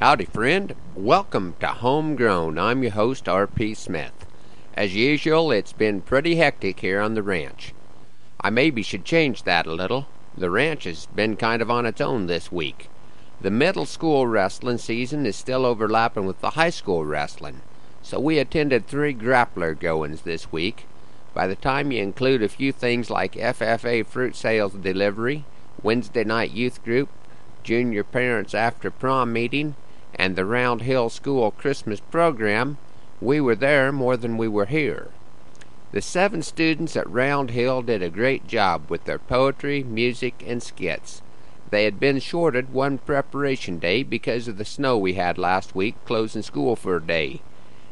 Howdy, friend. Welcome to Homegrown. I'm your host, R.P. Smith. As usual, it's been pretty hectic here on the ranch. I maybe should change that a little. The ranch has been kind of on its own this week. The middle school wrestling season is still overlapping with the high school wrestling, so we attended three grappler goings this week. By the time you include a few things like FFA fruit sales delivery, Wednesday night youth group, junior parents after prom meeting, and the Round Hill School Christmas program, we were there more than we were here. The seven students at Round Hill did a great job with their poetry, music, and skits. They had been shorted one preparation day because of the snow we had last week, closing school for a day.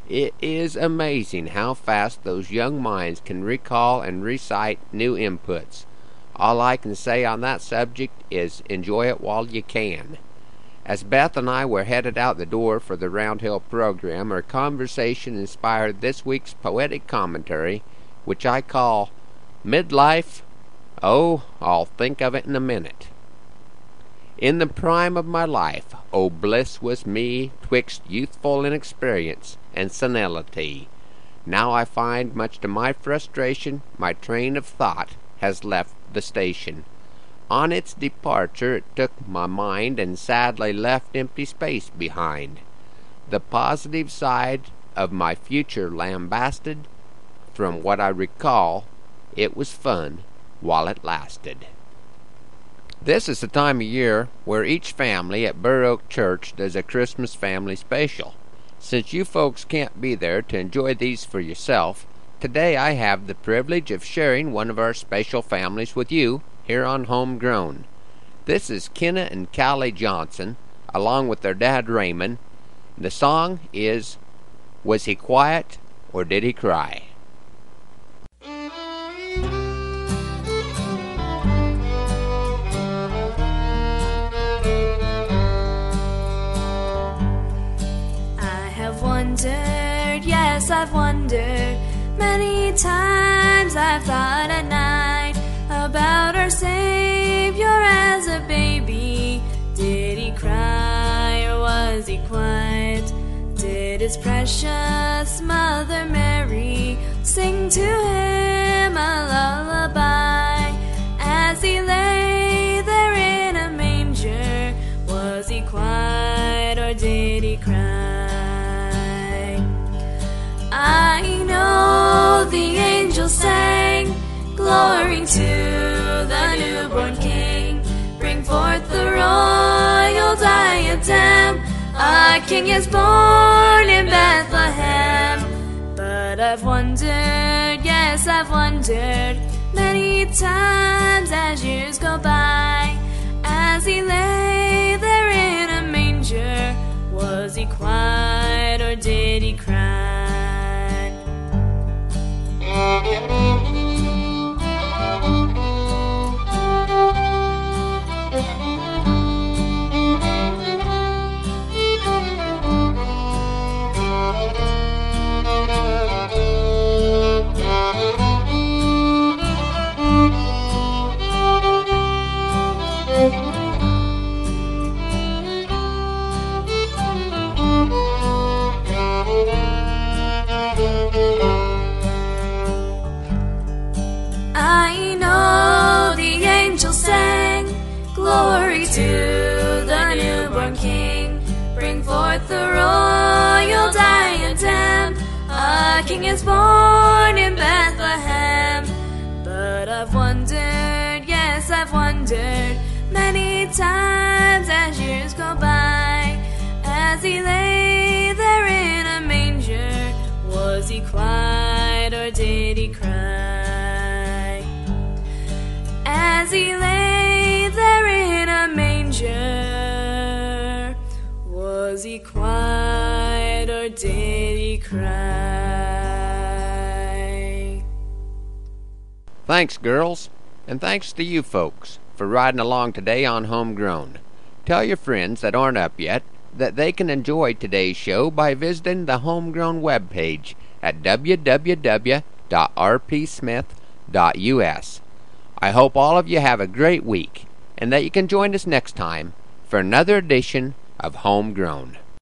It is amazing how fast those young minds can recall and recite new inputs. All I can say on that subject is enjoy it while you can. As Beth and I were headed out the door for the Round Hill program, our conversation inspired this week's poetic commentary, which I call Midlife. Oh, I'll think of it in a minute. In the prime of my life, oh bliss was me, twixt youthful inexperience and senility. Now I find, much to my frustration, my train of thought has left the station. On its departure it took my mind and sadly left empty space behind. The positive side of my future lambasted. From what I recall, it was fun while it lasted. This is the time of year where each family at Burr Oak Church does a Christmas family special. Since you folks can't be there to enjoy these for yourself, today I have the privilege of sharing one of our special families with you here on Homegrown. This is Kenna and Callie Johnson, along with their dad Raymond. The song is Was He Quiet or Did He Cry? I have wondered, yes, I've wondered many times. I've thought quiet? Did his precious mother Mary sing to him a lullaby as he lay there in a manger? Was he quiet or did he cry? I know the angels sang, Glory to A king is born in Bethlehem. But I've wondered, yes, I've wondered many times as years go by. As he lay there in a manger, was he quiet or did he cry? A king is born in Bethlehem. But I've wondered, yes, I've wondered many times as years go by. As he lay there in a manger, was he quiet or did he cry? As he lay there in a manger, was he quiet or did he cry? Thanks, girls, and thanks to you folks for riding along today on Homegrown. Tell your friends that aren't up yet that they can enjoy today's show by visiting the Homegrown webpage at www.rpsmith.us. I hope all of you have a great week and that you can join us next time for another edition of Homegrown.